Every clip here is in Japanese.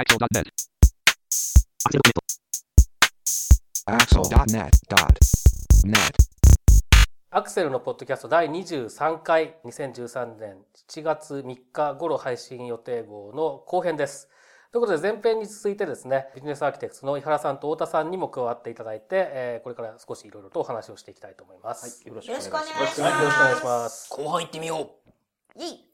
Axel.net. Axel.net.net. アクセルのポッドキャスト第23回2013年7月3日頃配信予定号の後編です。ということで前編に続いてですね、ビジネスアーキテクツの井原さんと太田さんにも加わっていただいて、えーこれから少しいろいろとお話をしていきたいと思います。よろしよろしくお願いします。はいよろしくお願いします。後半行ってみよイェイ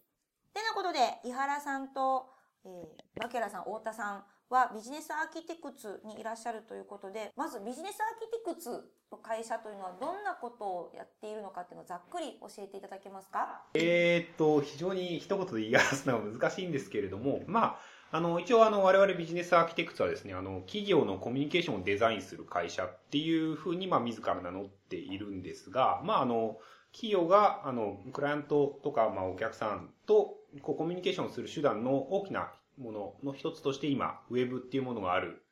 てなことで、井原さんと、えー、バケラさん、太田さんはビジネスアーキテクツにいらっしゃるということで、まずビジネスアーキテクツの会社というのはどんなことをやっているのかっていうのをざっくり教えていただけますか？えーっと、非常に一言で言い表すのは難しいんですけれども、まあ、あの、一応あの、我々ビジネスアーキテクツはですね、あの、企業のコミュニケーションをデザインする会社っていうふうに、まあ、自ら名乗っているんですが、まあ、あの、企業が、あの、クライアントとか、まあ、お客さんと、こう、コミュニケーションする手段の大きなものの一つとして今、ウェブっていうものがある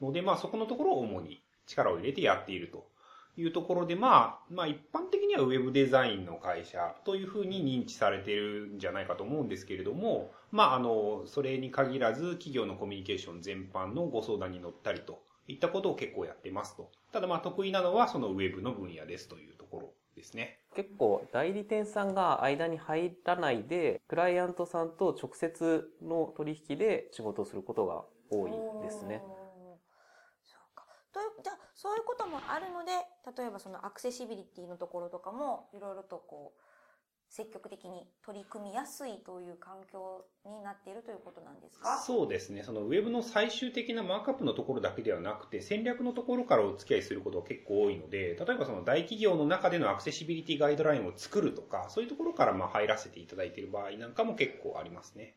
ので、まあ、そこのところを主に力を入れてやっているというところで、まあ、まあ一般的にはウェブデザインの会社というふうに認知されているんじゃないかと思うんですけれども、まああの、それに限らず企業のコミュニケーション全般のご相談に乗ったりといったことを結構やってますと。ただまあ得意なのはそのウェブの分野ですというところですね。結構代理店さんが間に入らないで、クライアントさんと直接の取引で仕事をすることが多いですね。そうか。という、じゃあ、そういうこともあるので、例えばそのアクセシビリティのところとかも、いろいろとこう、積極的に取り組みやすいという環境になっているということなんですか？そうですね。そのウェブの最終的なマークアップのところだけではなくて、戦略のところからお付き合いすることが結構多いので、例えばその大企業の中でのアクセシビリティガイドラインを作るとか、そういうところからまあ入らせていただいている場合なんかも結構ありますね。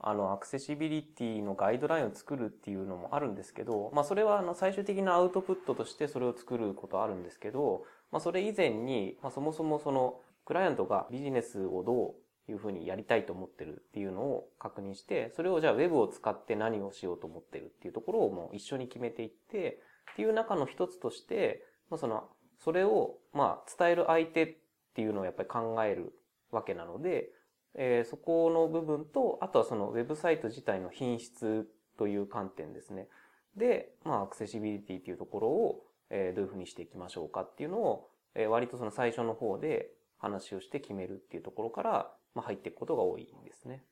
あの、アクセシビリティのガイドラインを作るっていうのもあるんですけど、まあそれはあの最終的なアウトプットとしてそれを作ることあるんですけど、まあそれ以前に、まあそもそもそのクライアントがビジネスをどういうふうにやりたいと思ってるっていうのを確認して、それをじゃあウェブを使って何をしようと思ってるっていうところをもう一緒に決めていって、っていう中の一つとして、まあその、それをまあ伝える相手っていうのをやっぱり考えるわけなので、えーそこの部分と、あとはそのウェブサイト自体の品質という観点ですね。で、まあ、アクセシビリティっていうところを、えーどういうふうにしていきましょうかっていうのを、えー割とその最初の方で話をして決めるっていうところから、まあ、入っていくことが多いんですね。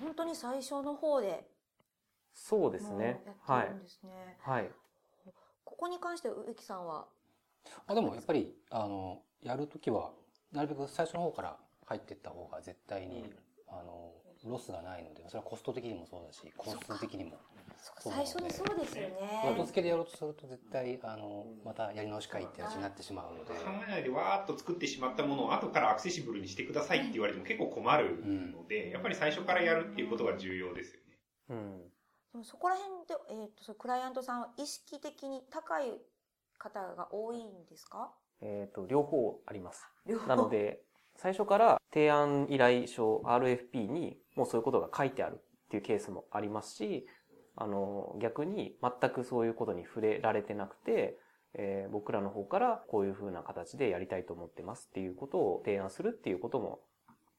本当に最初の方でそうですね。やはいってるんですね。はい。ここに関して植木さんは？あでもやっぱりあのやるときはなるべく最初の方から入っていった方が絶対に、あのロスがないのでそれはコスト的にもそうだしコスト的にも最初にそうですよね。後付けでやろうとすると絶対あのまたやり直し会って話になってしまうので考えないでわーっと作ってしまったものを後からアクセシブルにしてくださいって言われても結構困るので、やっぱり最初からやるっていうことが重要ですよね。うん。でもそこら辺で、えっ、と、そのクライアントさんは意識的に高い方が多いんですか？えっ、と、両方あります。両方なので、最初から提案依頼書 RFP にもうそういうことが書いてあるっていうケースもありますし、あの、逆に全くそういうことに触れられてなくて、えー僕らの方からこういう風な形でやりたいと思ってますっていうことを提案するっていうことも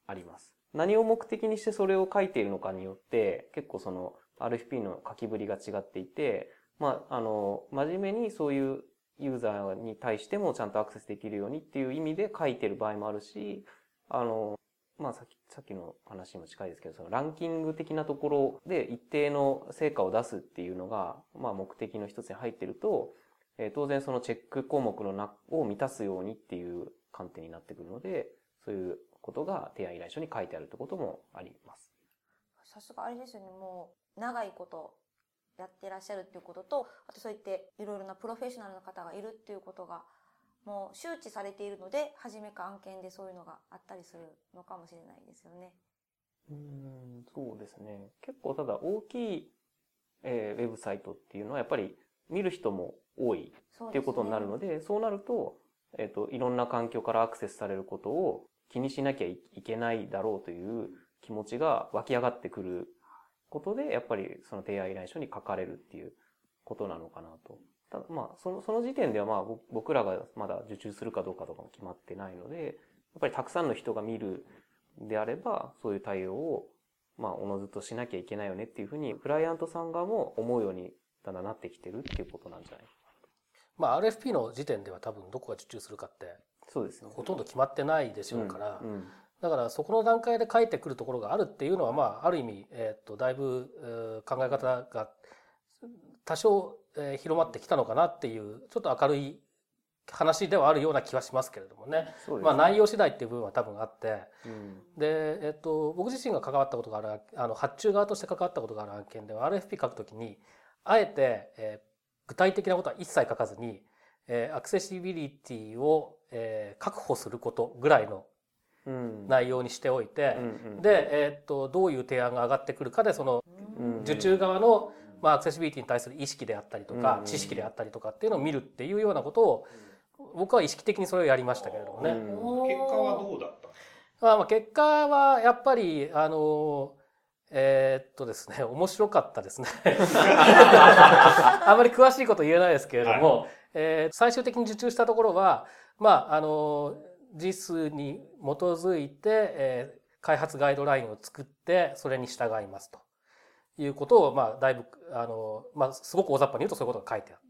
あります。何を目的にしてそれを書いているのかによって、結構その RFP の書きぶりが違っていて、まあ、あの、真面目にそういうユーザーに対してもちゃんとアクセスできるようにっていう意味で書いてる場合もあるし、あの、まあさっき、さっきの話にも近いですけど、そのランキング的なところで一定の成果を出すっていうのが、まあ目的の一つに入ってると、えー当然そのチェック項目のなを満たすようにっていう観点になってくるので、そういうことが提案依頼書に書いてあるってこともあります。さすがあれですよね、もう長いことやってらっしゃるっていうことと、あとそういっていろいろなプロフェッショナルの方がいるっていうことが、もう周知されているので、初めか案件でそういうのがあったりするのかもしれないですよね。うーん、そうですね。結構ただ大きい、えーウェブサイトっていうのはやっぱり見る人も多いそうっていうことになるので、そうなると、えっ、と、いろんな環境からアクセスされることを気にしなきゃいいけないだろうという気持ちが湧き上がってくることで、やっぱりその提案依頼書に書かれるっていうことなのかなと。ただまあ、その、その時点ではまあ、ぼ僕らがまだ受注するかどうかとかも決まってないので、やっぱりたくさんの人が見るであれば、そういう対応を、まあ、おのずとしなきゃいけないよねっていうふうに、クライアントさん側も思うようにだんだんなってきてるっていうことなんじゃない？まあ RFP の時点では多分どこが受注するかってそうですね。ほとんど決まってないでしょうから、うんうんだからそこの段階で書いてくるところがあるっていうのは、まあ、ある意味、えっとだいぶ、えー考え方が多少、えー広まってきたのかなっていうちょっと明るい話ではあるような気はしますけれどもね。ね。まあ、内容次第っていう部分は多分あって。うん。で、えっと僕自身が関わったことがあるあの発注側として関わったことがある案件では RFP 書くときにあえて、えー具体的なことは一切書かずに、えーアクセシビリティを、えー確保することぐらいのうん。内容にしておいて、うんうんで、えーっとどういう提案が上がってくるかでそのうん。受注側の、まあ、アクセシビリティに対する意識であったりとか、うん知識であったりとかっていうのを見るっていうようなことを僕は意識的にそれをやりましたけれどもね。うん。結果はどうだった？まあ、まあ結果はやっぱりあのえーっとですね 面白かったですね。あまり詳しいこと言えないですけれども、えー最終的に受注したところはまああの JIS に基づいて、えー開発ガイドラインを作ってそれに従いますということをまあだいぶあの、まあ、すごく大雑把に言うとそういうことが書いてある。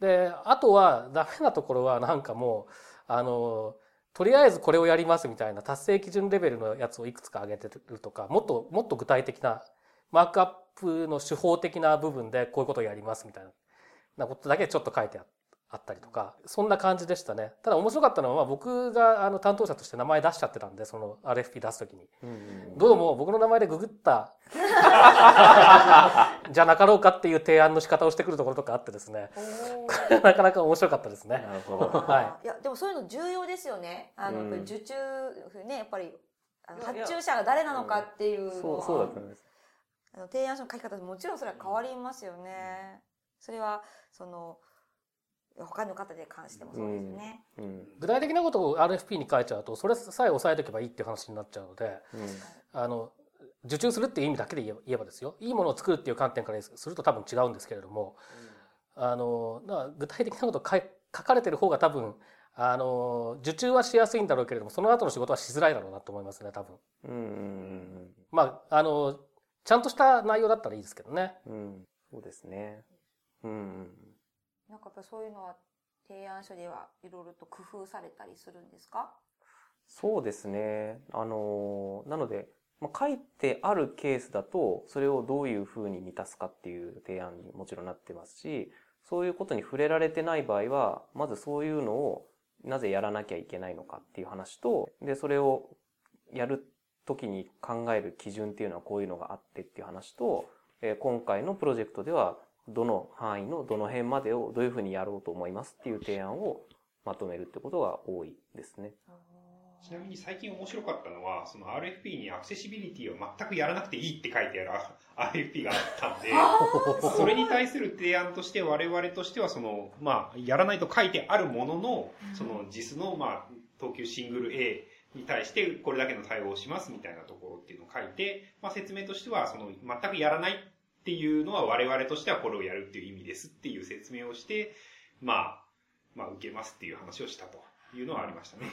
であとはダメなところはなんかもうあのとりあえずこれをやりますみたいな達成基準レベルのやつをいくつか上げてるとかもっともっと具体的なマークアップの手法的な部分でこういうことをやりますみたいなことだけちょっと書いてあるあったりとかそんな感じでしたねただ面白かったのは、まあ、僕があの担当者として名前出しちゃってたんでその RFP 出す時にうんうんどうも僕の名前でググった じゃなかろうかっていう提案の仕方をしてくるところとかあってですね なかなか面白かったですね。なるほど。はいやでもそういうの重要ですよね。あの、受注ねやっぱり発注者が誰なのかっていうそう、そうだと思います。あの提案書の書き方もちろんそれは変わりますよね。それはその他の方で関してもそうですね。うん。具体的なことを RFP に書いちゃうとそれさえ押さえとけばいいっていう話になっちゃうのでうん。あの受注するっていう意味だけで言えばですよいいものを作るっていう観点からすると多分違うんですけれどもあの具体的なことを書かれてる方が多分あの受注はしやすいんだろうけれどもその後の仕事はしづらいだろうなと思いますね多分。うんうんまああのちゃんとした内容だったらいいですけどね。うん。うん。そうですね。うん。なんかやっぱそういうのは提案書ではいろいろと工夫されたりするんですか？そうですね。あの、なので、まあ、書いてあるケースだと、それをどういうふうに満たすかっていう提案にもちろんなってますし、そういうことに触れられてない場合は、まずそういうのをなぜやらなきゃいけないのかっていう話と、で、それをやるときに考える基準っていうのはこういうのがあってっていう話と、え今回のプロジェクトでは、どの範囲のどの辺までをどういうふうにやろうと思いますっていう提案をまとめるってことが多いですね。ちなみに最近面白かったのは、その RFP にアクセシビリティを全くやらなくていいって書いてある RFP があったんで、それに対する提案として我々としてはその、まあ、やらないと書いてあるものの、その JIS の、まあ、等級シングル A に対してこれだけの対応をしますみたいなところっていうのを書いて、まあ、説明としては、その、全くやらないっていうのは我々としてはこれをやるっていう意味ですっていう説明をして、まあ、まあ、受けますっていう話をしたというのはありましたね。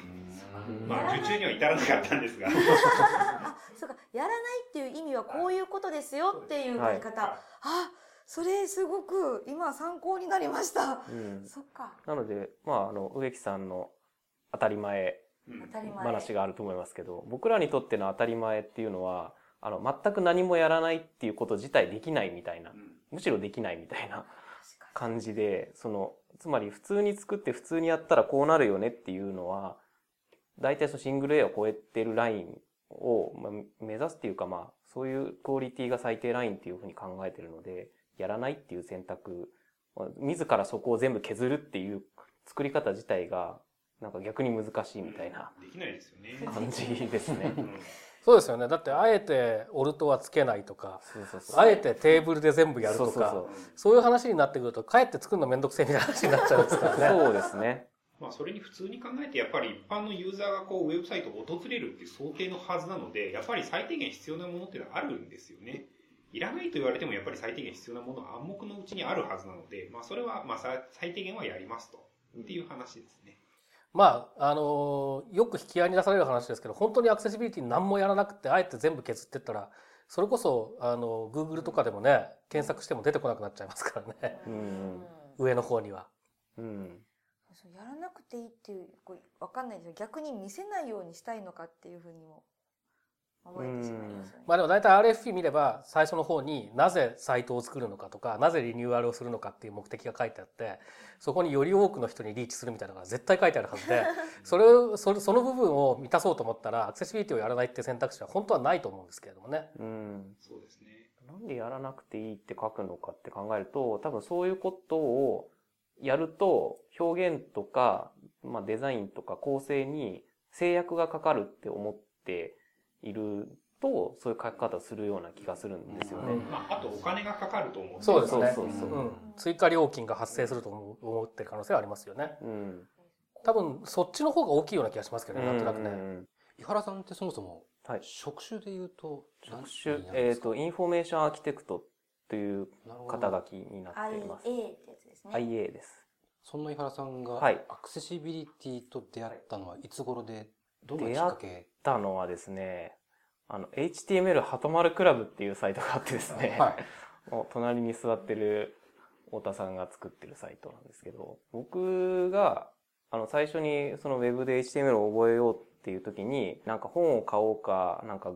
まあ、受注には至らなかったんですが。あ、そうか。やらないっていう意味はこういうことですよっていう書き方。はいあ、それすごく今参考になりました。うんそっか。なので、まあ、あの、植木さんの当たり前うん当たり前。話があると思いますけど、僕らにとっての当たり前っていうのは、あの、全く何もやらないっていうこと自体できないみたいな、むしろできないみたいな感じで、その、つまり普通に作って普通にやったらこうなるよねっていうのは、大体そのシングル A を超えてるラインを、まあ、目指すっていうかまあ、そういうクオリティが最低ラインっていうふうに考えてるので、やらないっていう選択、まあ自らそこを全部削るっていう作り方自体が、なんか逆に難しいみたいなできないですよね。感じですね。うんそうですよねだってあえてオルトはつけないとか。あえてテーブルで全部やるとかそういう話になってくるとかえって作るのめんどくせえみたいな話になっちゃうんですからね。そうですね。まあ、それに普通に考えて、やっぱり一般のユーザーがこう、ウェブサイトを訪れるっていう想定のはずなので、やっぱり最低限必要なものっていうのはあるんですよね。いらないと言われても、やっぱり最低限必要なものは暗黙のうちにあるはずなので、まあ、それは、まあ、さ最低限はやりますと。っていう話ですね。まああのよく引き合いに出される話ですけど本当にアクセシビリティ何もやらなくてあえて全部削ってったらそれこそ、あの、Google とかでもね、検索しても出てこなくなっちゃいますからね。ううんん。上の方には。うん。やらなくていいっていう、こうわかんないですよ。逆に見せないようにしたいのかっていうふうにも思えてしまいますよね。まあでも大体 RFP 見れば最初の方になぜサイトを作るのかとかなぜリニューアルをするのかっていう目的が書いてあってそこにより多くの人にリーチするみたいなのが絶対書いてあるはずで それをそれその部分を満たそうと思ったらアクセシビリティをやらないっていう選択肢は本当はないと思うんですけれどもね。うん。そうですね。なんでやらなくていいって書くのかって考えると、多分そういうことをやると、表現とか、まあデザインとか構成に制約がかかるって思っていると、そういう書き方をするような気がするんですよね。うんまあ、あとお金がかかると思うんそうですねそうそうそううん、追加料金が発生すると思う思ってる可能性はありますよね。うん。多分そっちの方が大きいような気がしますけどねなんとなくね。うん井原さんってそもそもはい。職種で言うと何職種えっ、ですか？と、インフォメーションアーキテクトという肩書きになっています。IA ってやつですね。IA です。そんな井原さんがはいアクセシビリティと出会ったのはいつ頃でどんなきったのはですね、あの、HTML はとまるクラブっていうサイトがあってですね、はいもう隣に座ってる太田さんが作ってるサイトなんですけど、僕が、あの、最初にそのウェブで HTML を覚えようっていう時に、なんか本を買おうか、なんか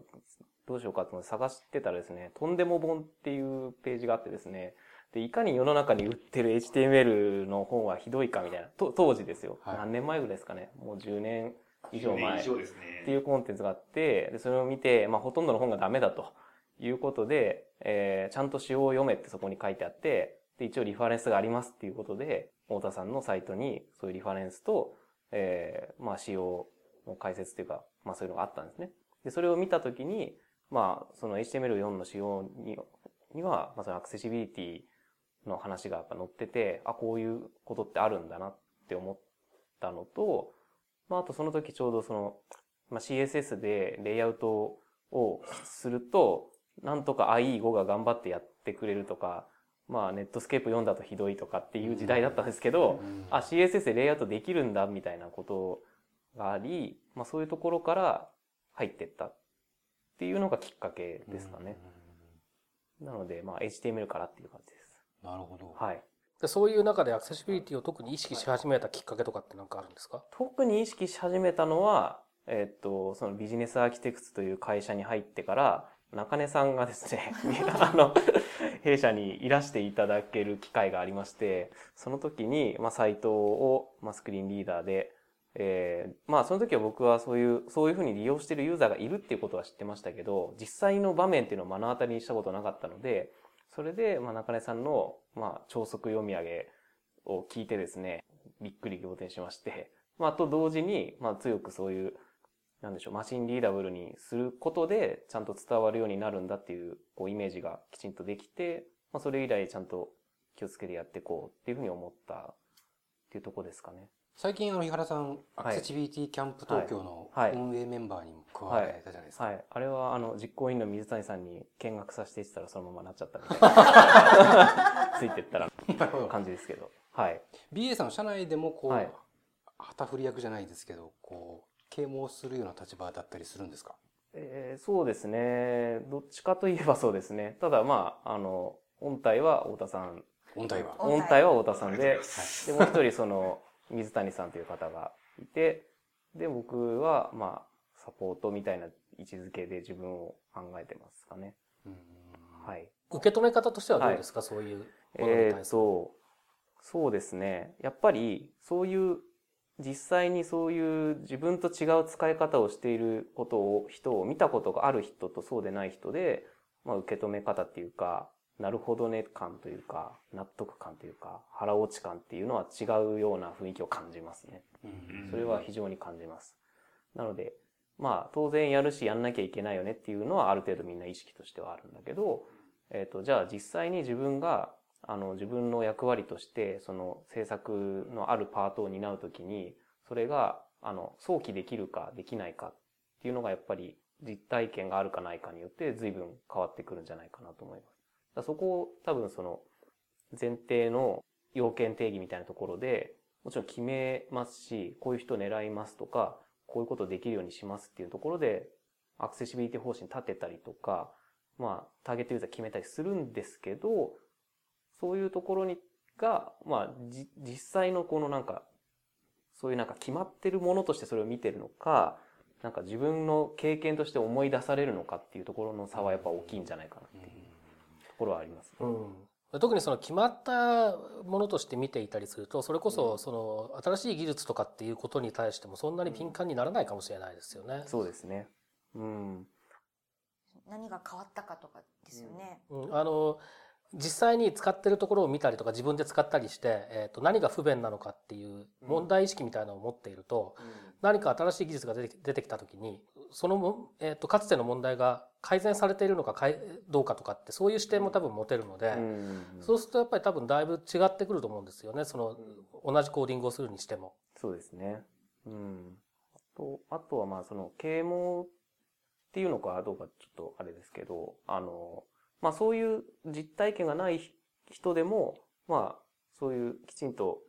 どうしようかって探してたらですね、とんでも本っていうページがあってですね、で、いかに世の中に売ってる HTML の本はひどいかみたいな、と当時ですよ。はい何年前ぐらいですかね。もう10年以上10前。っていうコンテンツがあって、でそれを見て、まあ、ほとんどの本がダメだということで、えーちゃんと仕様を読めってそこに書いてあって、で、一応リファレンスがありますっていうことで、太田さんのサイトにそういうリファレンスと、えーまあ、仕様の解説というか、まあ、そういうのがあったんですね。で、それを見たときに、まあ、その HTML4 の仕様にには、まあ、そのアクセシビリティの話がやっぱ載ってて、あ、こういうことってあるんだなって思ったのと、まあ、あとその時ちょうどその、まあ、CSS でレイアウトをすると、なんとか IE5 が頑張ってやってくれるとか、まあ、 Netscape 4だとひどいとかっていう時代だったんですけど、うんあ、CSS でレイアウトできるんだみたいなことがあり、まあそういうところから入ってったっていうのがきっかけですかね。なので、まあ HTML からっていう感じです。うんなるほど。はい。でそういう中でアクセシビリティを特に意識し始めたきっかけとかって何かあるんですか？特に意識し始めたのは、えっと、そのビジネスアーキテクツという会社に入ってから、中根さんがですね、あの、弊社にいらしていただける機会がありまして、その時に、まあ、サイトを、まあ、スクリーンリーダーで、えーまあ、その時は僕はそういう、そういうふうに利用しているユーザーがいるっていうことは知ってましたけど、実際の場面っていうのを目の当たりにしたことなかったので、それで、まあ、中根さんの、まあ、超速読み上げを聞いてですね、びっくり仰天しまして、まあ、と同時に、まあ、強くそういう、なんでしょう、マシンリーダブルにすることで、ちゃんと伝わるようになるんだっていう、こう、イメージがきちんとできて、まあ、それ以来ちゃんと気をつけてやっていこうっていうふうに思ったっていうとこですかね。最近あの井原さん、アはいクセシビリティキャンプ東京のはい運営メンバーにも加わられたじゃないですか。はい。あれは、あの、実行委員の水谷さんに見学させていってたら そのままなっちゃったみたいな。ついてったら。感じですけど。はい。BA さんは社内でもこう、はい旗振り役じゃないですけど、こう、啓蒙するような立場だったりするんですか？えーそうですね。どっちかといえばそうですね。ただ、まあ、あの、本体は太田さん。問題は。音体本体は太田さんでで、もう一人その、水谷さんという方がいて、で、僕は、まあ、サポートみたいな位置づけで自分を考えてますかね。うんはい。受け止め方としてはどうですか、そういうものに対する。と、そうですね。やっぱり、そういう、実際にそういう自分と違う使い方をしていることを、人を見たことがある人とそうでない人で、まあ、受け止め方っていうか、なるほどね感というか、納得感というか、腹落ち感っていうのは違うような雰囲気を感じますね。うんそれは非常に感じます。なので、まあ、当然やるしやんなきゃいけないよねっていうのはある程度みんな意識としてはあるんだけど、えっ、と、じゃあ実際に自分が、あの、自分の役割として、その制作のあるパートを担うときに、それが、あの、早期できるかできないかっていうのがやっぱり実体験があるかないかによって随分変わってくるんじゃないかなと思います。だそこを多分その前提の要件定義みたいなところで、もちろん決めますし、こういう人狙いますとか、こういうことできるようにしますっていうところで、アクセシビリティ方針立てたりとか、まあ、ターゲットユーザー決めたりするんですけど、そういうところに、が、まあ、実際のこのなんか、そういうなんか決まってるものとしてそれを見てるのか、なんか自分の経験として思い出されるのかっていうところの差はやっぱ大きいんじゃないかなっていう。ころはあります、ね。うん、特にその決まったものとして見ていたりするとそれこそその新しい技術とかっていうことに対してもそんなに敏感にならないかもしれないですよね。そうですね。うん。何が変わったかとかですよね。うん、あの実際に使ってるところを見たりとか自分で使ったりして、えー、と何が不便なのかっていう問題意識みたいなのを持っていると、何か新しい技術が出て出てきた時にそのも、えー、とかつての問題が改善されているのかどうかとかってそういう視点も多分持てるので、そうするとやっぱり多分だいぶ違ってくると思うんですよねその同じコーディングをするにしても。そうですね。うん、あとあとはまあその啓蒙っていうのかどうかちょっとあれですけどあのまあそういう実体験がない人でも、まあそういうきちんと、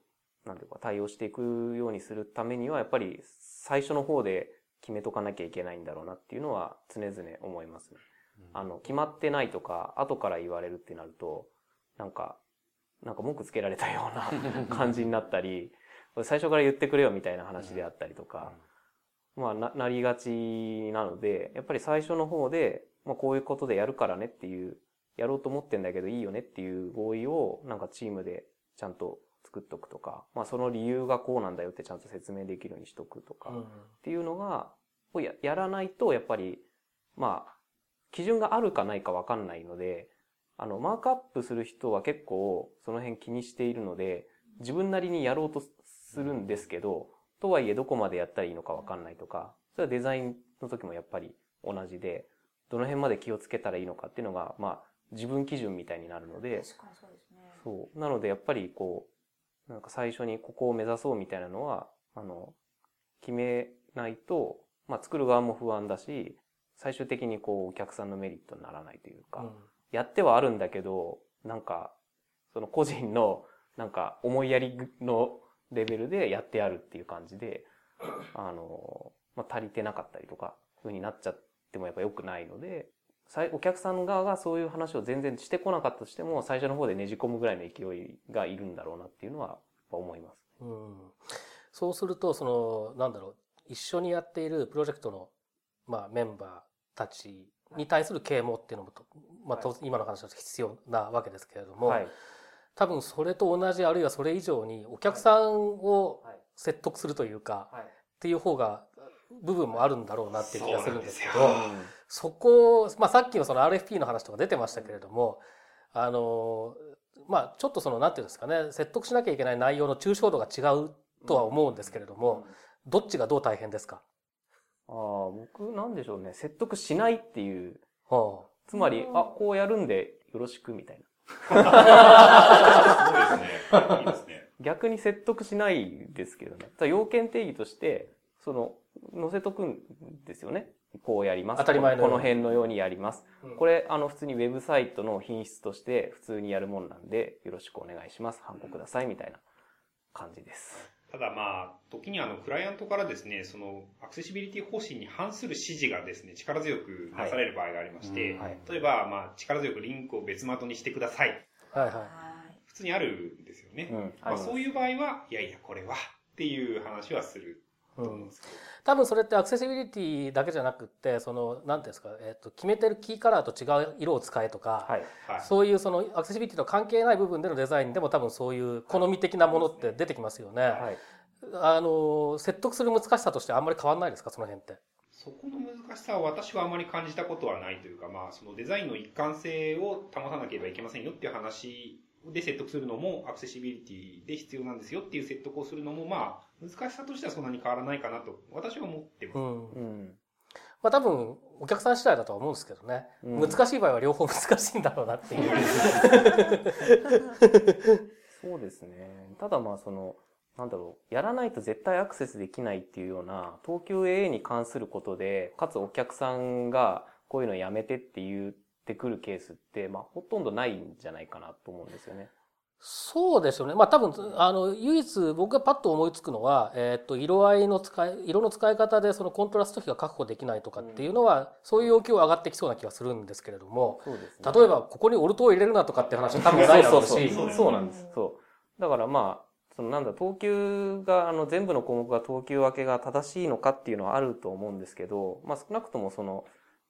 なんていうか対応していくようにするためには、やっぱり最初の方で決めとかなきゃいけないんだろうなっていうのは常々思いますね。あの、決まってないとか、後から言われるってなると、なんか、なんか文句つけられたような 感じになったり、最初から言ってくれよみたいな話であったりとか、まあな、なりがちなので、やっぱり最初の方で、まあこういうことでやるからねっていうやろうと思ってんだけどいいよねっていう合意をなんかチームでちゃんと作っとくとか、まあその理由がこうなんだよってちゃんと説明できるようにしとくとか、っていうのが、をややらないとやっぱり、まあ、基準があるかないかわかんないので、あの、マークアップする人は結構その辺気にしているので、自分なりにやろうとするんですけど、とはいえどこまでやったらいいのかわかんないとか、それはデザインの時もやっぱり同じで、どの辺まで気をつけたらいいのかっていうのが、まあ、自分基準みたいになるので、確かにそうですね。そう。なので、やっぱりこう、なんか最初にここを目指そうみたいなのは、あの、決めないと、まあ作る側も不安だし、最終的にこうお客さんのメリットにならないというか、うん、やってはあるんだけど、なんか、その個人の、なんか思いやりのレベルでやってやるっていう感じで、あの、まあ足りてなかったりとか、ふうになっちゃってもやっぱ良くないので、お客さん側がそういう話を全然してこなかったとしても、最初の方でねじ込むぐらいの勢いがいるんだろうなっていうのは思います。うん、そうすると、その、なんだろう、一緒にやっているプロジェクトの、まあ、メンバーたちに対する啓蒙っていうのもまあ、今の話だと必要なわけですけれども、はい、多分それと同じあるいはそれ以上にお客さんを説得するというか、っていう方が部分もあるんだろうなっていう気がするんですけど、そこ、まあさっきのその RFP の話とか出てましたけれども、あの、まあちょっとその、なんていうんですかね、説得しなきゃいけない内容の抽象度が違うとは思うんですけれども、どっちがどう大変ですか？ああ、僕なんでしょうね、説得しないっていう。はあ、つまり、あ、こうやるんでよろしくみたいな。そうですね。いいですね。逆に説得しないですけどね。要件定義として、その、載せとくんですよね。こうやります。当たり前のこの辺のようにやります。うん、これ、あの、普通にウェブサイトの品質として普通にやるもんなんで、よろしくお願いします。反告ください。みたいな感じです。ただまあ、時にあの、クライアントからですね、その、アクセシビリティ方針に反する指示がですね、力強くなされる場合がありまして、はい例えば、まあ、力強くリンクを別的にしてください。はいはい。普通にあるんですよね。うん、まあ、そういう場合は、いやいや、これは、っていう話はするうん多分それってアクセシビリティだけじゃなくてその何ていうんですか、えー、と決めてるキーカラーと違う色を使えとか、はいはい、そういうそのアクセシビリティと関係ない部分でのデザインでも多分そういう好み的なものって出てきますよね。はい、あの説得する難しさとしてあんまり変わんないですかその辺って。そこの難しさは私はあまり感じたことはないというか、まあ、そのデザインの一貫性を保たなければいけませんよっていう話で説得するのもアクセシビリティで必要なんですよっていう説得をするのも、まあ、難しさとしてはそんなに変わらないかなと、私は思ってます。うん。うん、まあ多分、お客さん次第だとは思うんですけどね。うん、難しい場合は両方難しいんだろうなっていう。そうですね。ただまあその、なんだろう、やらないと絶対アクセスできないっていうような、東急 AA に関することで、かつお客さんがこういうのやめてって言ってくるケースって、まあほとんどないんじゃないかなと思うんですよね。そうですよね。まあ多分、あの、唯一僕がパッと思いつくのは、えっ、と、色合いの使い、色の使い方でそのコントラスト比が確保できないとかっていうのは、そういう要求は上がってきそうな気がするんですけれども、ね。例えばここにオルトを入れるなとかって話は多分ないだろうし、そうそうそう。そうなんです。そう。だからまあ、そのなんだ、等級が、あの、全部の項目が等級分けが正しいのかっていうのはあると思うんですけど、まあ少なくともその、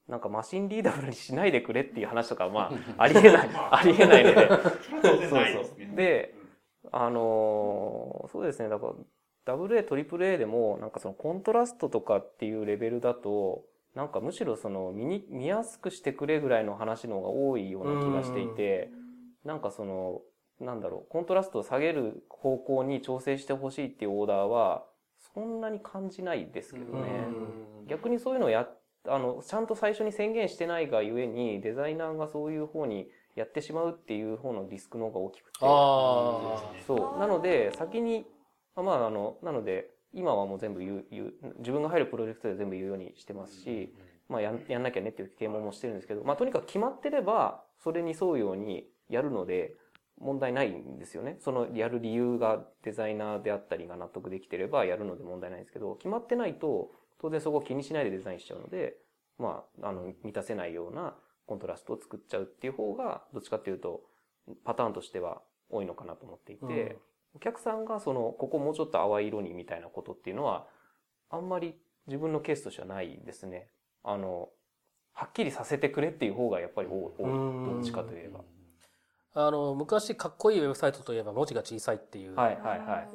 なんかマシンリーダブルにしないでくれっていう話とか、まあ、ありえない、ありえないので。当然ないであのーそうですね、だから、AA、AAA でも、なんかそのコントラストとかっていうレベルだと、なんかむしろその見に、見やすくしてくれぐらいの話の方が多いような気がしていて、なんかその、なんだろう、コントラストを下げる方向に調整してほしいっていうオーダーは、そんなに感じないですけどね。逆にそういうのをや、あの、ちゃんと最初に宣言してないがゆえに、デザイナーがそういう方にやってしまうっていう方のリスクの方が大きくて。あそう。なので、先に、まあまあ、あの、なので、今はもう全部言う、言う、自分が入るプロジェクトで全部言うようにしてますし、まあやん、やんなきゃねっていう啓蒙もしてるんですけど、まあとにかく決まってれば、それに沿うようにやるので、問題ないんですよね。そのやる理由がデザイナーであったりが納得できてればやるので問題ないんですけど、決まってないと、当然そこを気にしないでデザインしちゃうので、まあ、あの、満たせないようなコントラストを作っちゃうっていう方が、どっちかっていうと、パターンとしては多いのかなと思っていて、うんお客さんがその、ここもうちょっと淡い色にみたいなことっていうのは、あんまり自分のケースとしてはないですね。あの、はっきりさせてくれっていう方がやっぱり多い。うんどっちかといえば。あの、昔かっこいいウェブサイトといえば文字が小さいっていう。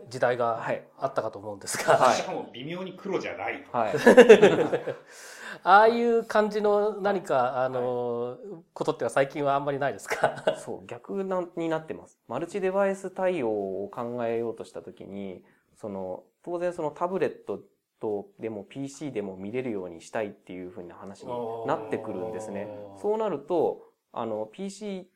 時代がはい。あったかと思うんですが、はい しかも微妙に黒じゃないと。はい。ああいう感じの何か、あの、ことってのは最近はあんまりないですか？そう、逆なになってます。マルチデバイス対応を考えようとしたときに、その、当然そのタブレットとでも PC でも見れるようにしたいっていうふうな話になってくるんですね。そうなると、あの、PC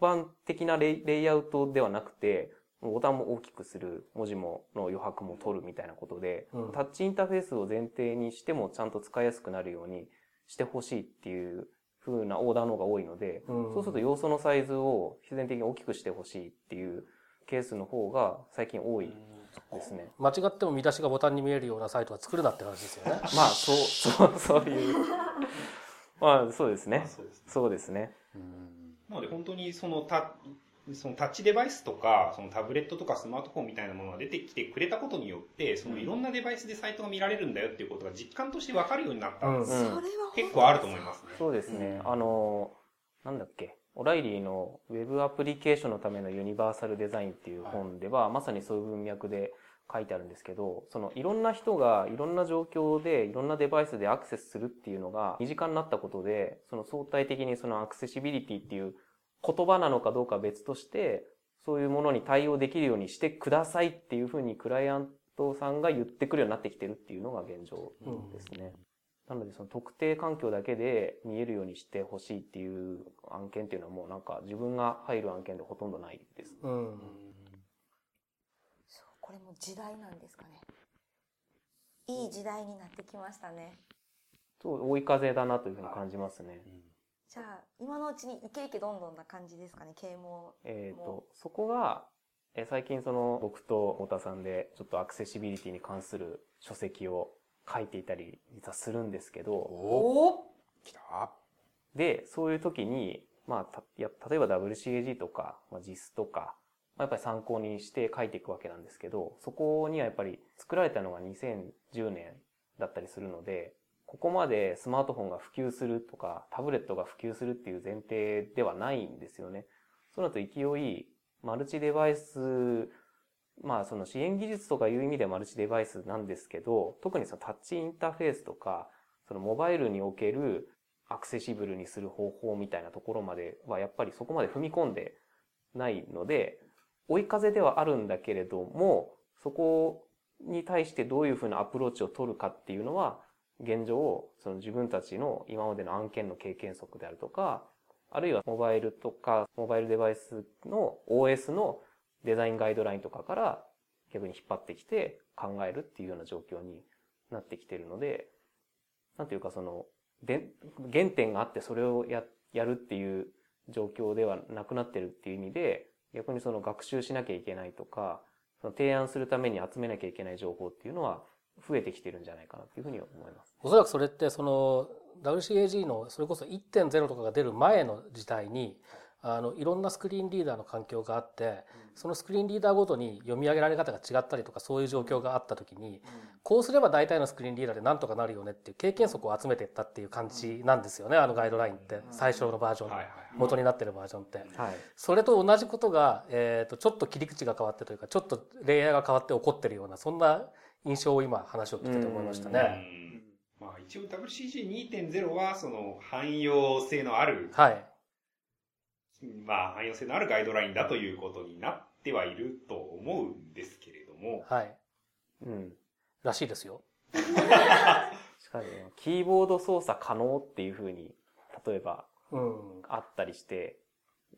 版的なレイレイアウトではなくて、ボタンも大きくする、文字もの余白も取るみたいなことで、うんタッチインターフェースを前提にしてもちゃんと使いやすくなるようにしてほしいっていう風なオーダーの方が多いので、うんそうすると要素のサイズを必然的に大きくしてほしいっていうケースの方が最近多いですね。間違っても見出しがボタンに見えるようなサイトは作るなって話ですよね。まあ、そう、そう、そういう。まあ、そうですね。そうですそうですね。なので本当にそのタそのタッチデバイスとか、そのタブレットとかスマートフォンみたいなものが出てきてくれたことによって、そのいろんなデバイスでサイトが見られるんだよっていうことが実感として分かるようになったんです。うんそれは結構あると思いますね。そうですね。うんあの、なんだっけ。オライリーのウェブアプリケーションのためのユニバーサルデザインっていう本では、まさにそういう文脈で書いてあるんですけど、そのいろんな人がいろんな状況でいろんなデバイスでアクセスするっていうのが身近になったことで、その相対的にそのアクセシビリティっていう言葉なのかどうかは別として、そういうものに対応できるようにしてくださいっていうふうにクライアントさんが言ってくるようになってきてるっていうのが現状ですね。なので、その特定環境だけで見えるようにしてほしいっていう案件っていうのはもうなんか自分が入る案件でほとんどないです。うん。そうこれも時代なんですかねいい時代になってきましたねそう、追い風だなというふうに感じますね。じゃあ今のうちにイケイケどんどんな感じですかね？啓蒙えっ、と、そこが、えー最近その僕と太田さんでちょっとアクセシビリティに関する書籍を書いていたり実はするんですけど、おお来た。で、そういう時に、まあ、たや例えば WCAG とか、まあ、JIS とか、まあ、やっぱり参考にして書いていくわけなんですけど、そこにはやっぱり作られたのが2010年だったりするので、ここまでスマートフォンが普及するとか、タブレットが普及するっていう前提ではないんですよね。その後勢い、マルチデバイス、まあその支援技術とかいう意味ではマルチデバイスなんですけど、特にそのタッチインターフェースとか、そのモバイルにおけるアクセシブルにする方法みたいなところまではやっぱりそこまで踏み込んでないので、追い風ではあるんだけれども、そこに対してどういうふうなアプローチを取るかっていうのは、現状を、その自分たちの今までの案件の経験則であるとか、あるいはモバイルとか、モバイルデバイスの OS のデザインガイドラインとかから逆に引っ張ってきて考えるっていうような状況になってきてるので、なんていうかその、で、原点があってそれをや、やるっていう状況ではなくなってるっていう意味で、逆にその学習しなきゃいけないとか、その提案するために集めなきゃいけない情報っていうのは増えてきてるんじゃないかなっていうふうに思います。おそらくそれってその WCAG のそれこそ1.0とかが出る前の時代にあのいろんなスクリーンリーダーの環境があってそのスクリーンリーダーごとに読み上げられ方が違ったりとかそういう状況があった時にこうすれば大体のスクリーンリーダーでなんとかなるよねっていう経験則を集めていったっていう感じなんですよねあのガイドラインって最初のバージョン元になってるバージョンって。はい。それと同じことが、えー、とちょっと切り口が変わってというかちょっとレイヤーが変わって起こってるようなそんな印象を今話を聞いてて思いましたうね。んまあ一応 WCG2.0 はその汎用性のある、はい。まあ汎用性のあるガイドラインだということになってはいると思うんですけれども、はい。うん。らしいですよ。しかし、キーボード操作可能っていうふうに、例えばうん。あったりして、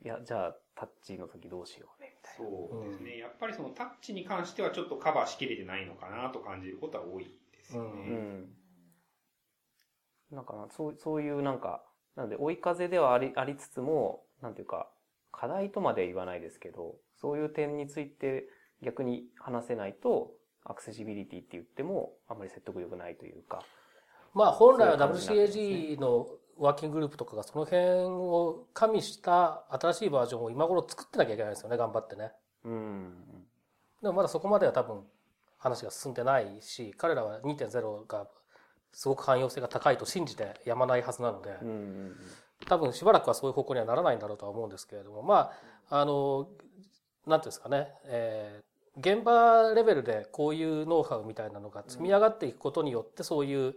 いや、じゃあタッチの時どうしようたいな。そうですね。やっぱりそのタッチに関してはちょっとカバーしきれてないのかなと感じることは多いですよね。ううん。なんかな、そう、そういうなんか、なんで追い風ではあり、ありつつも、なんていうか、課題とまでは言わないですけど、そういう点について逆に話せないと、アクセシビリティって言っても、あんまり説得力ないというか。まあ本来は WCAG のワーキンググループとかがその辺を加味した新しいバージョンを今頃作ってなきゃいけないですよね、頑張ってね。うん。でもまだそこまでは多分話が進んでないし、彼らは2.0がすごく汎用性が高いと信じてやまないはずなので、うんうんうん。多分しばらくはそういう方向にはならないんだろうとは思うんですけれども、まあ、あの、なんていうんですかね、えー現場レベルでこういうノウハウみたいなのが積み上がっていくことによって、そういう、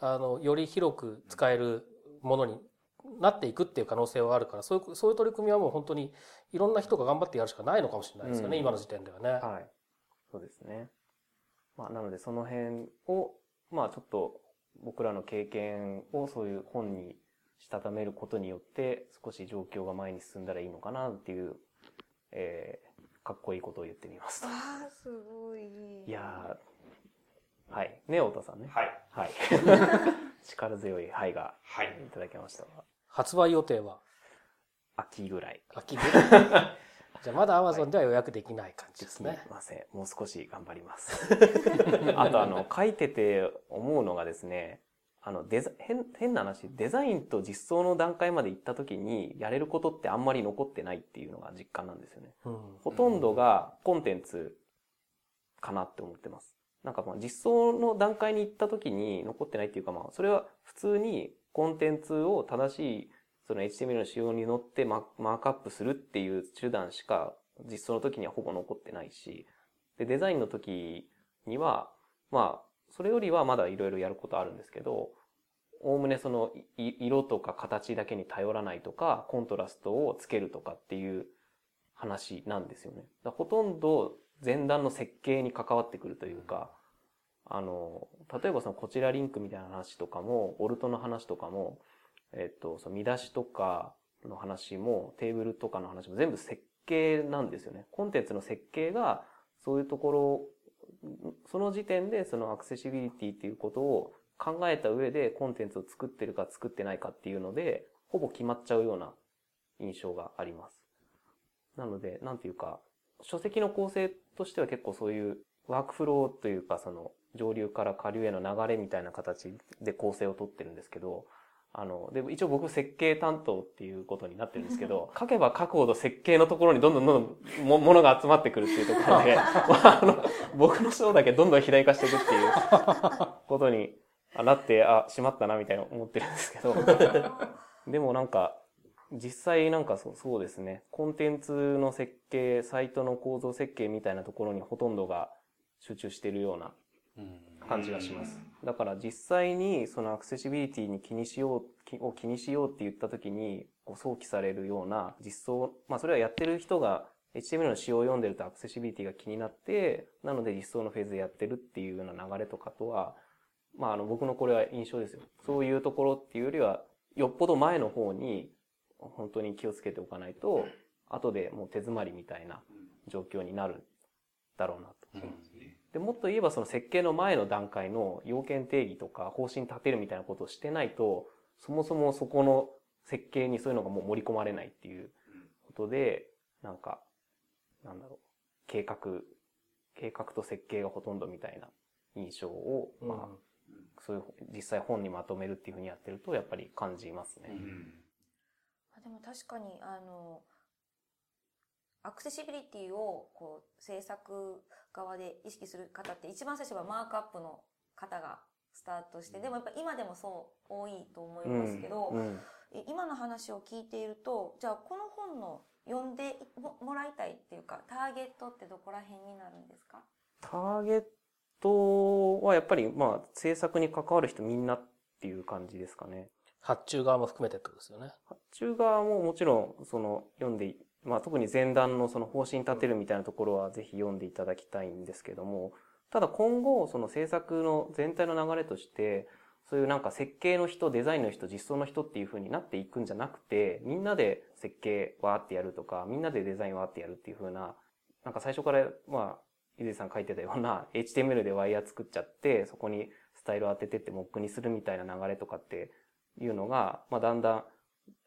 あの、より広く使えるものになっていくっていう可能性はあるから、そういう、そういう取り組みはもう本当にいろんな人が頑張ってやるしかないのかもしれないですよね、うん今の時点ではね。はい。そうですね。まあ、なのでその辺を、まあちょっと僕らの経験をそういう本にしたためることによって少し状況が前に進んだらいいのかなっていう、えー、かっこいいことを言ってみますと。ああ、すごい。いやー、はい。ね、太田さんね。はい。はい。力強いはいがはい。いただきましたが、発売予定は？秋ぐらい。秋ぐらい じゃあまだ Amazon では予約できない感じですすね。みません。もう少し頑張ります。あとあの、書いてて思うのがですね、あの、デザ、変、変な話、デザインと実装の段階まで行った時にやれることってあんまり残ってないっていうのが実感なんですよね。うんほとんどがコンテンツかなって思ってます。なんかまあ実装の段階に行った時に残ってないっていうかまあ、それは普通にコンテンツを正しいその HTML の仕様に乗ってマークアップするっていう手段しか実装の時にはほぼ残ってないし、で、デザインの時には、まあ、それよりはまだいろいろやることあるんですけど、おおむねその色とか形だけに頼らないとか、コントラストをつけるとかっていう話なんですよね。ほとんど前段の設計に関わってくるというか、あの、例えばそのこちらリンクみたいな話とかも、オルトの話とかも、えっと、その見出しとかの話も、テーブルとかの話も全部設計なんですよね。コンテンツの設計が、そういうところ、その時点でそのアクセシビリティっていうことを考えた上でコンテンツを作ってるか作ってないかっていうので、ほぼ決まっちゃうような印象があります。なので、なんていうか、書籍の構成としては結構そういうワークフローというか、その上流から下流への流れみたいな形で構成をとってるんですけど、あの、でも一応僕設計担当っていうことになってるんですけど、書けば書くほど設計のところにどんどんどんどんもものが集まってくるっていうところで、まあ、あの、僕の章だけどんどん肥大化していくっていう ことになって、あ、しまったなみたいな思ってるんですけど、でもなんか、実際なんかそうそうですね、コンテンツの設計、サイトの構造設計みたいなところにほとんどが集中しているようなうん感じがします。だから実際にそのアクセシビリティに気にしよう、きを気にしようって言った時に、こう想起されるような実装、まあそれはやってる人が HTML の仕様を読んでるとアクセシビリティが気になって、なので実装のフェーズでやってるっていうような流れとかとは、まああの僕のこれは印象ですよ。そういうところっていうよりは、よっぽど前の方に本当に気をつけておかないと、後でもう手詰まりみたいな状況になるだろうなと。で、もっと言えばその設計の前の段階の要件定義とか方針立てるみたいなことをしてないと、そもそもそこの設計にそういうのがもう盛り込まれないっていうことで、なんか、なんだろう、計画、計画と設計がほとんどみたいな印象を、まあ、そういう、実際本にまとめるっていうふうにやってると、やっぱり感じますね。うんあでも確かにあのアクセシビリティをこう制作側で意識する方って一番最初はマークアップの方がスタートしてでもやっぱ今でもそう多いと思いますけど、うんうん。え今の話を聞いているとじゃあこの本の読んでももらいたいっていうかターゲットってどこら辺になるんですか？ターゲットはやっぱり、まあ、制作に関わる人みんなっていう感じですかね。発注側も含めてってことですよね。発注側ももちろん、その、読んで、まあ、特に前段のその方針立てるみたいなところはぜひ読んでいただきたいんですけども、ただ今後、その制作の全体の流れとして、そういうなんか設計の人、デザインの人、実装の人っていう風になっていくんじゃなくて、みんなで設計わーってやるとか、みんなでデザインわーってやるっていう風な、なんか最初から、まあ、ゆずさん書いてたような HTML でワイヤー作っちゃって、そこにスタイルを当ててってモックにするみたいな流れとかっていうのが、まあだんだん、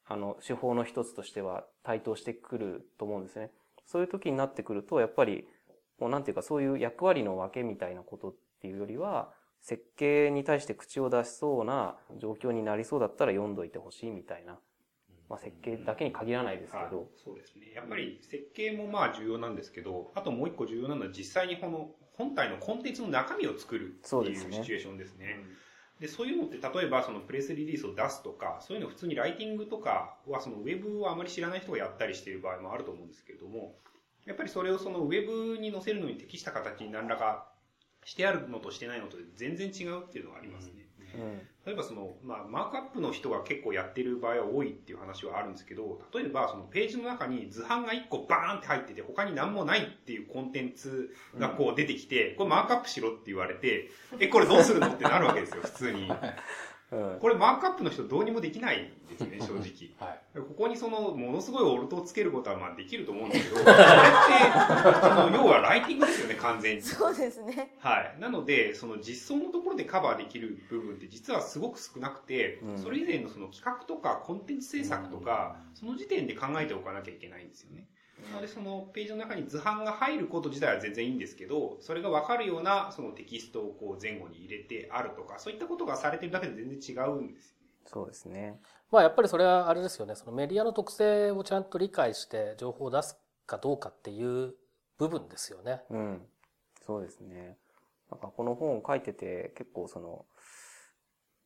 あの、手法の一つとしては台頭してくると思うんですね。そういう時になってくると、やっぱり、もうなんていうかそういう役割の分けみたいなことっていうよりは、設計に対して口を出しそうな状況になりそうだったら読んどいてほしいみたいな。まあ設計だけに限らないですけはいど。そうですね。やっぱり設計もまあ重要なんですけど、あともう一個重要なのは実際にこの本体のコンテンツの中身を作るっていうシチュエーションですね。で、そういうのって例えばそのプレスリリースを出すとか、そういうの普通にライティングとかはそのウェブをあまり知らない人がやったりしている場合もあると思うんですけれども、やっぱりそれをそのウェブに載せるのに適した形に何らかしてあるのとしてないのと全然違うっていうのはありますね。うん。例えばその、まあ、マークアップの人が結構やってる場合は多いっていう話はあるんですけど、例えばそのページの中に図版が1個バーンって入ってて他に何もないっていうコンテンツがこう出てきて、これマークアップしろって言われて、え、これどうするのってなるわけですよ、普通に。うん。これマークアップの人どうにもできないんですね、正直。はい。ここにその、ものすごいオルトをつけることはまあできると思うんですけど、それって、その、要はライティングですよね、完全に。そうですね。はい。なので、その実装のところでカバーできる部分って実はすごく少なくて、うんそれ以前のその企画とかコンテンツ制作とか、その時点で考えておかなきゃいけないんですよね。なので、そのページの中に図版が入ること自体は全然いいんですけど、それがわかるようなそのテキストをこう前後に入れてあるとか、そういったことがされてるだけで全然違うんですよ。そうですね。まあやっぱりそれはあれですよね。そのメディアの特性をちゃんと理解して情報を出すかどうかっていう部分ですよね。うん。そうですね。なんかこの本を書いてて結構その、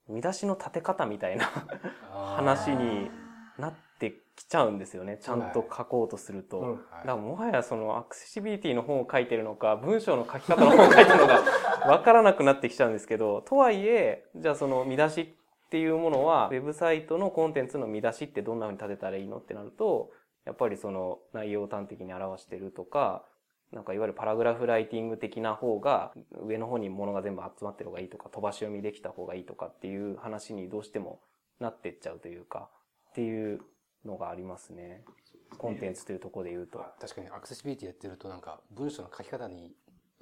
見出しの立て方みたいな話になってきちゃうんですよね。ちゃんと書こうとすると。うんだからもはやそのアクセシビリティの本を書いてるのか、文章の書き方の本を書いてるのか、わからなくなってきちゃうんですけど、とはいえ、じゃあその見出しっていうものは、ウェブサイトのコンテンツの見出しってどんな風に立てたらいいのってなると、やっぱりその内容を端的に表してるとか、なんかいわゆるパラグラフライティング的な方が、上の方に物が全部集まってる方がいいとか、飛ばし読みできた方がいいとかっていう話にどうしてもなってっちゃうというか、っていうのがありますね。コンテンツというところで言うと。確かにアクセシビリティやってるとなんか文章の書き方に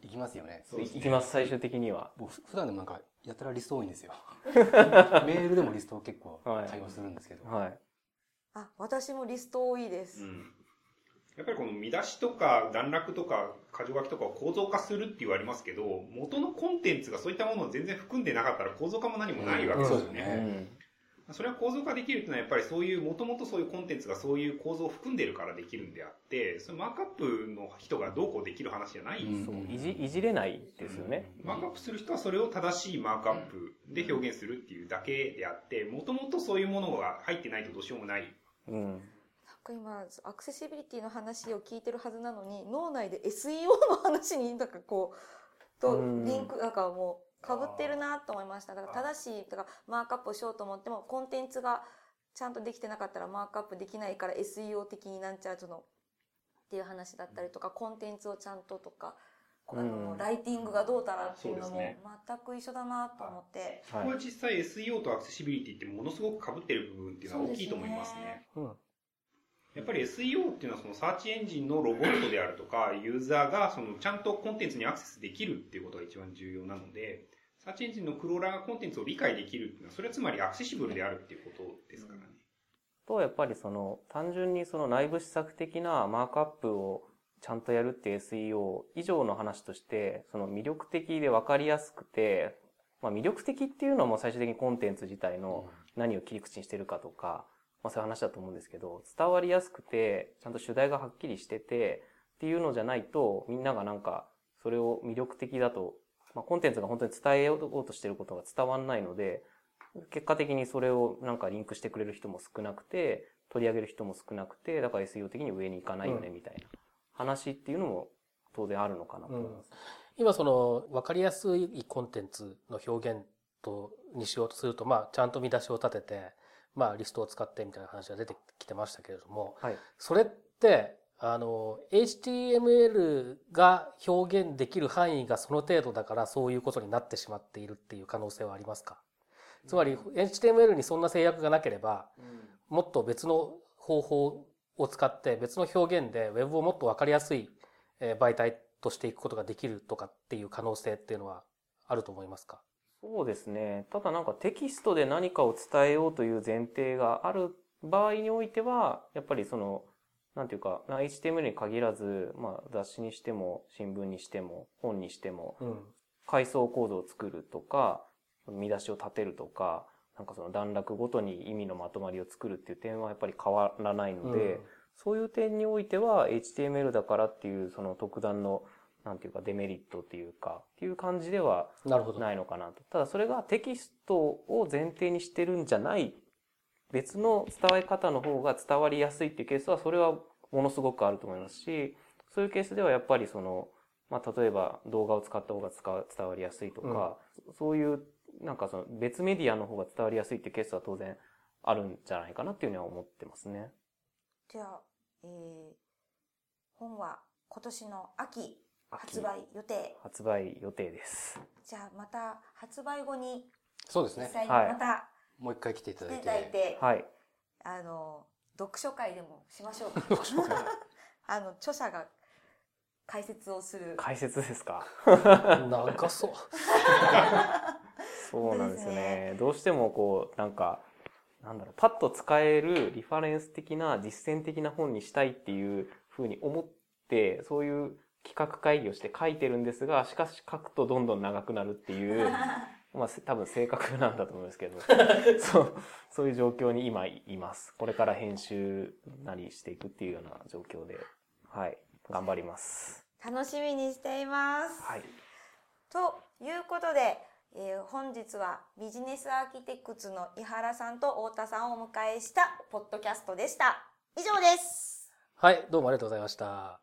行きますよね。そうですねいきます、最終的には。僕ふ普段でもなんかやたらリスト多いんですよ。メールでもリストを結構はい対応するんですけど。はい。あ、私もリスト多いです。うんやっぱりこの見出しとか段落とか箇条書きとかを構造化するって言われますけど、元のコンテンツがそういったものを全然含んでなかったら構造化も何もないわけですようんそうですね。ねそれは構造化できるっていうのはやっぱりそういう、もともとそういうコンテンツがそういう構造を含んでるからできるんであって、そのマークアップの人がどうこうできる話じゃないんですよそういじ、いじれないですよね。マークアップする人はそれを正しいマークアップで表現するっていうだけであって、もともとそういうものが入ってないとどうしようもない。うん。なんか今、アクセシビリティの話を聞いてるはずなのに、脳内で SEO の話になんかこう、とうんリンク、なんかもう、被ってるなと思いました。だから正しい、だからマークアップをしようと思っても、コンテンツがちゃんとできてなかったらマークアップできないから SEO 的になんちゃうその、っていう話だったりとか、コンテンツをちゃんととか、あの、うんライティングがどうたらっていうのも全く一緒だなと思って。そこは実際 SEO とアクセシビリティってものすごく被ってる部分っていうのは大きいと思いますね。うん。やっぱり SEO っていうのはそのサーチエンジンのロボットであるとか、ユーザーがそのちゃんとコンテンツにアクセスできるっていうことが一番重要なので、サーチエンジンのクローラーがコンテンツを理解できるっていうのは、それはつまりアクセシブルであるっていうことですからね。と、やっぱりその、単純にその内部施策的なマークアップをちゃんとやるっていう SEO 以上の話として、その魅力的で分かりやすくて、まあ魅力的っていうのも最終的にコンテンツ自体の何を切り口にしてるかとか、まあそういう話だと思うんですけど、伝わりやすくて、ちゃんと主題がはっきりしてて、っていうのじゃないと、みんながなんか、それを魅力的だと、まあコンテンツが本当に伝えようとしてることが伝わんないので、結果的にそれをなんかリンクしてくれる人も少なくて、取り上げる人も少なくて、だから SEO 的に上に行かないよね、みたいな話っていうのも当然あるのかなと思います。今その分かりやすいコンテンツの表現とにしようとすると、まあ、ちゃんと見出しを立てて、まあ、リストを使ってみたいな話が出てきてましたけれども、はい。それって、あの、HTML が表現できる範囲がその程度だからそういうことになってしまっているっていう可能性はありますか？つまり HTML にそんな制約がなければ、もっと別の方法を使って別の表現で Web をもっと分かりやすいえー媒体としていくことができるとかっていう可能性っていうのはあると思いますか？そうですね。ただなんかテキストで何かを伝えようという前提がある場合においては、やっぱりその、なんていうか、まあ HTML に限らず、まあ雑誌にしても、新聞にしても、本にしても、うん。階層構造を作るとか、見出しを立てるとか、なんかその段落ごとに意味のまとまりを作るっていう点はやっぱり変わらないので、そういう点においては HTML だからっていうその特段の、なんていうかデメリットっていうか、っていう感じではないのかなと。ただそれがテキストを前提にしてるんじゃない別の伝わり方の方が伝わりやすいっていうケースはそれはものすごくあると思いますし、そういうケースではやっぱりその、まあ、例えば動画を使った方が伝わりやすいとか、そういうなんかその別メディアの方が伝わりやすいっていうケースは当然あるんじゃないかなっていうのは思ってますね。じゃあ、えー、本は今年の秋秋発売予定。発売予定です。じゃあまた発売後にそうですね。実際にはいまたもう一回来ていただいて。ただいて、はい。あの、読書会でもしましょうか。読書会 あの、著者が解説をする。解説ですか？長そう。そうなんですよそうですね。どうしてもこう、なんか、なんだろう、パッと使えるリファレンス的な実践的な本にしたいっていうふうに思って、そういう企画会議をして書いてるんですが、しかし書くとどんどん長くなるっていう、まあせ多分性格なんだと思うんですけど、そう、そういう状況に今います。これから編集なりしていくっていうような状況で、はい、頑張ります。楽しみにしています。はい。ということで、えー本日はビジネスアーキテクツの井原さんと太田さんをお迎えしたポッドキャストでした。以上です。はい、どうもありがとうございました。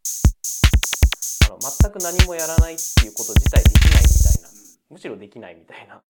の、全く何もやらないっていうこと自体できないみたいな。むしろできないみたいな。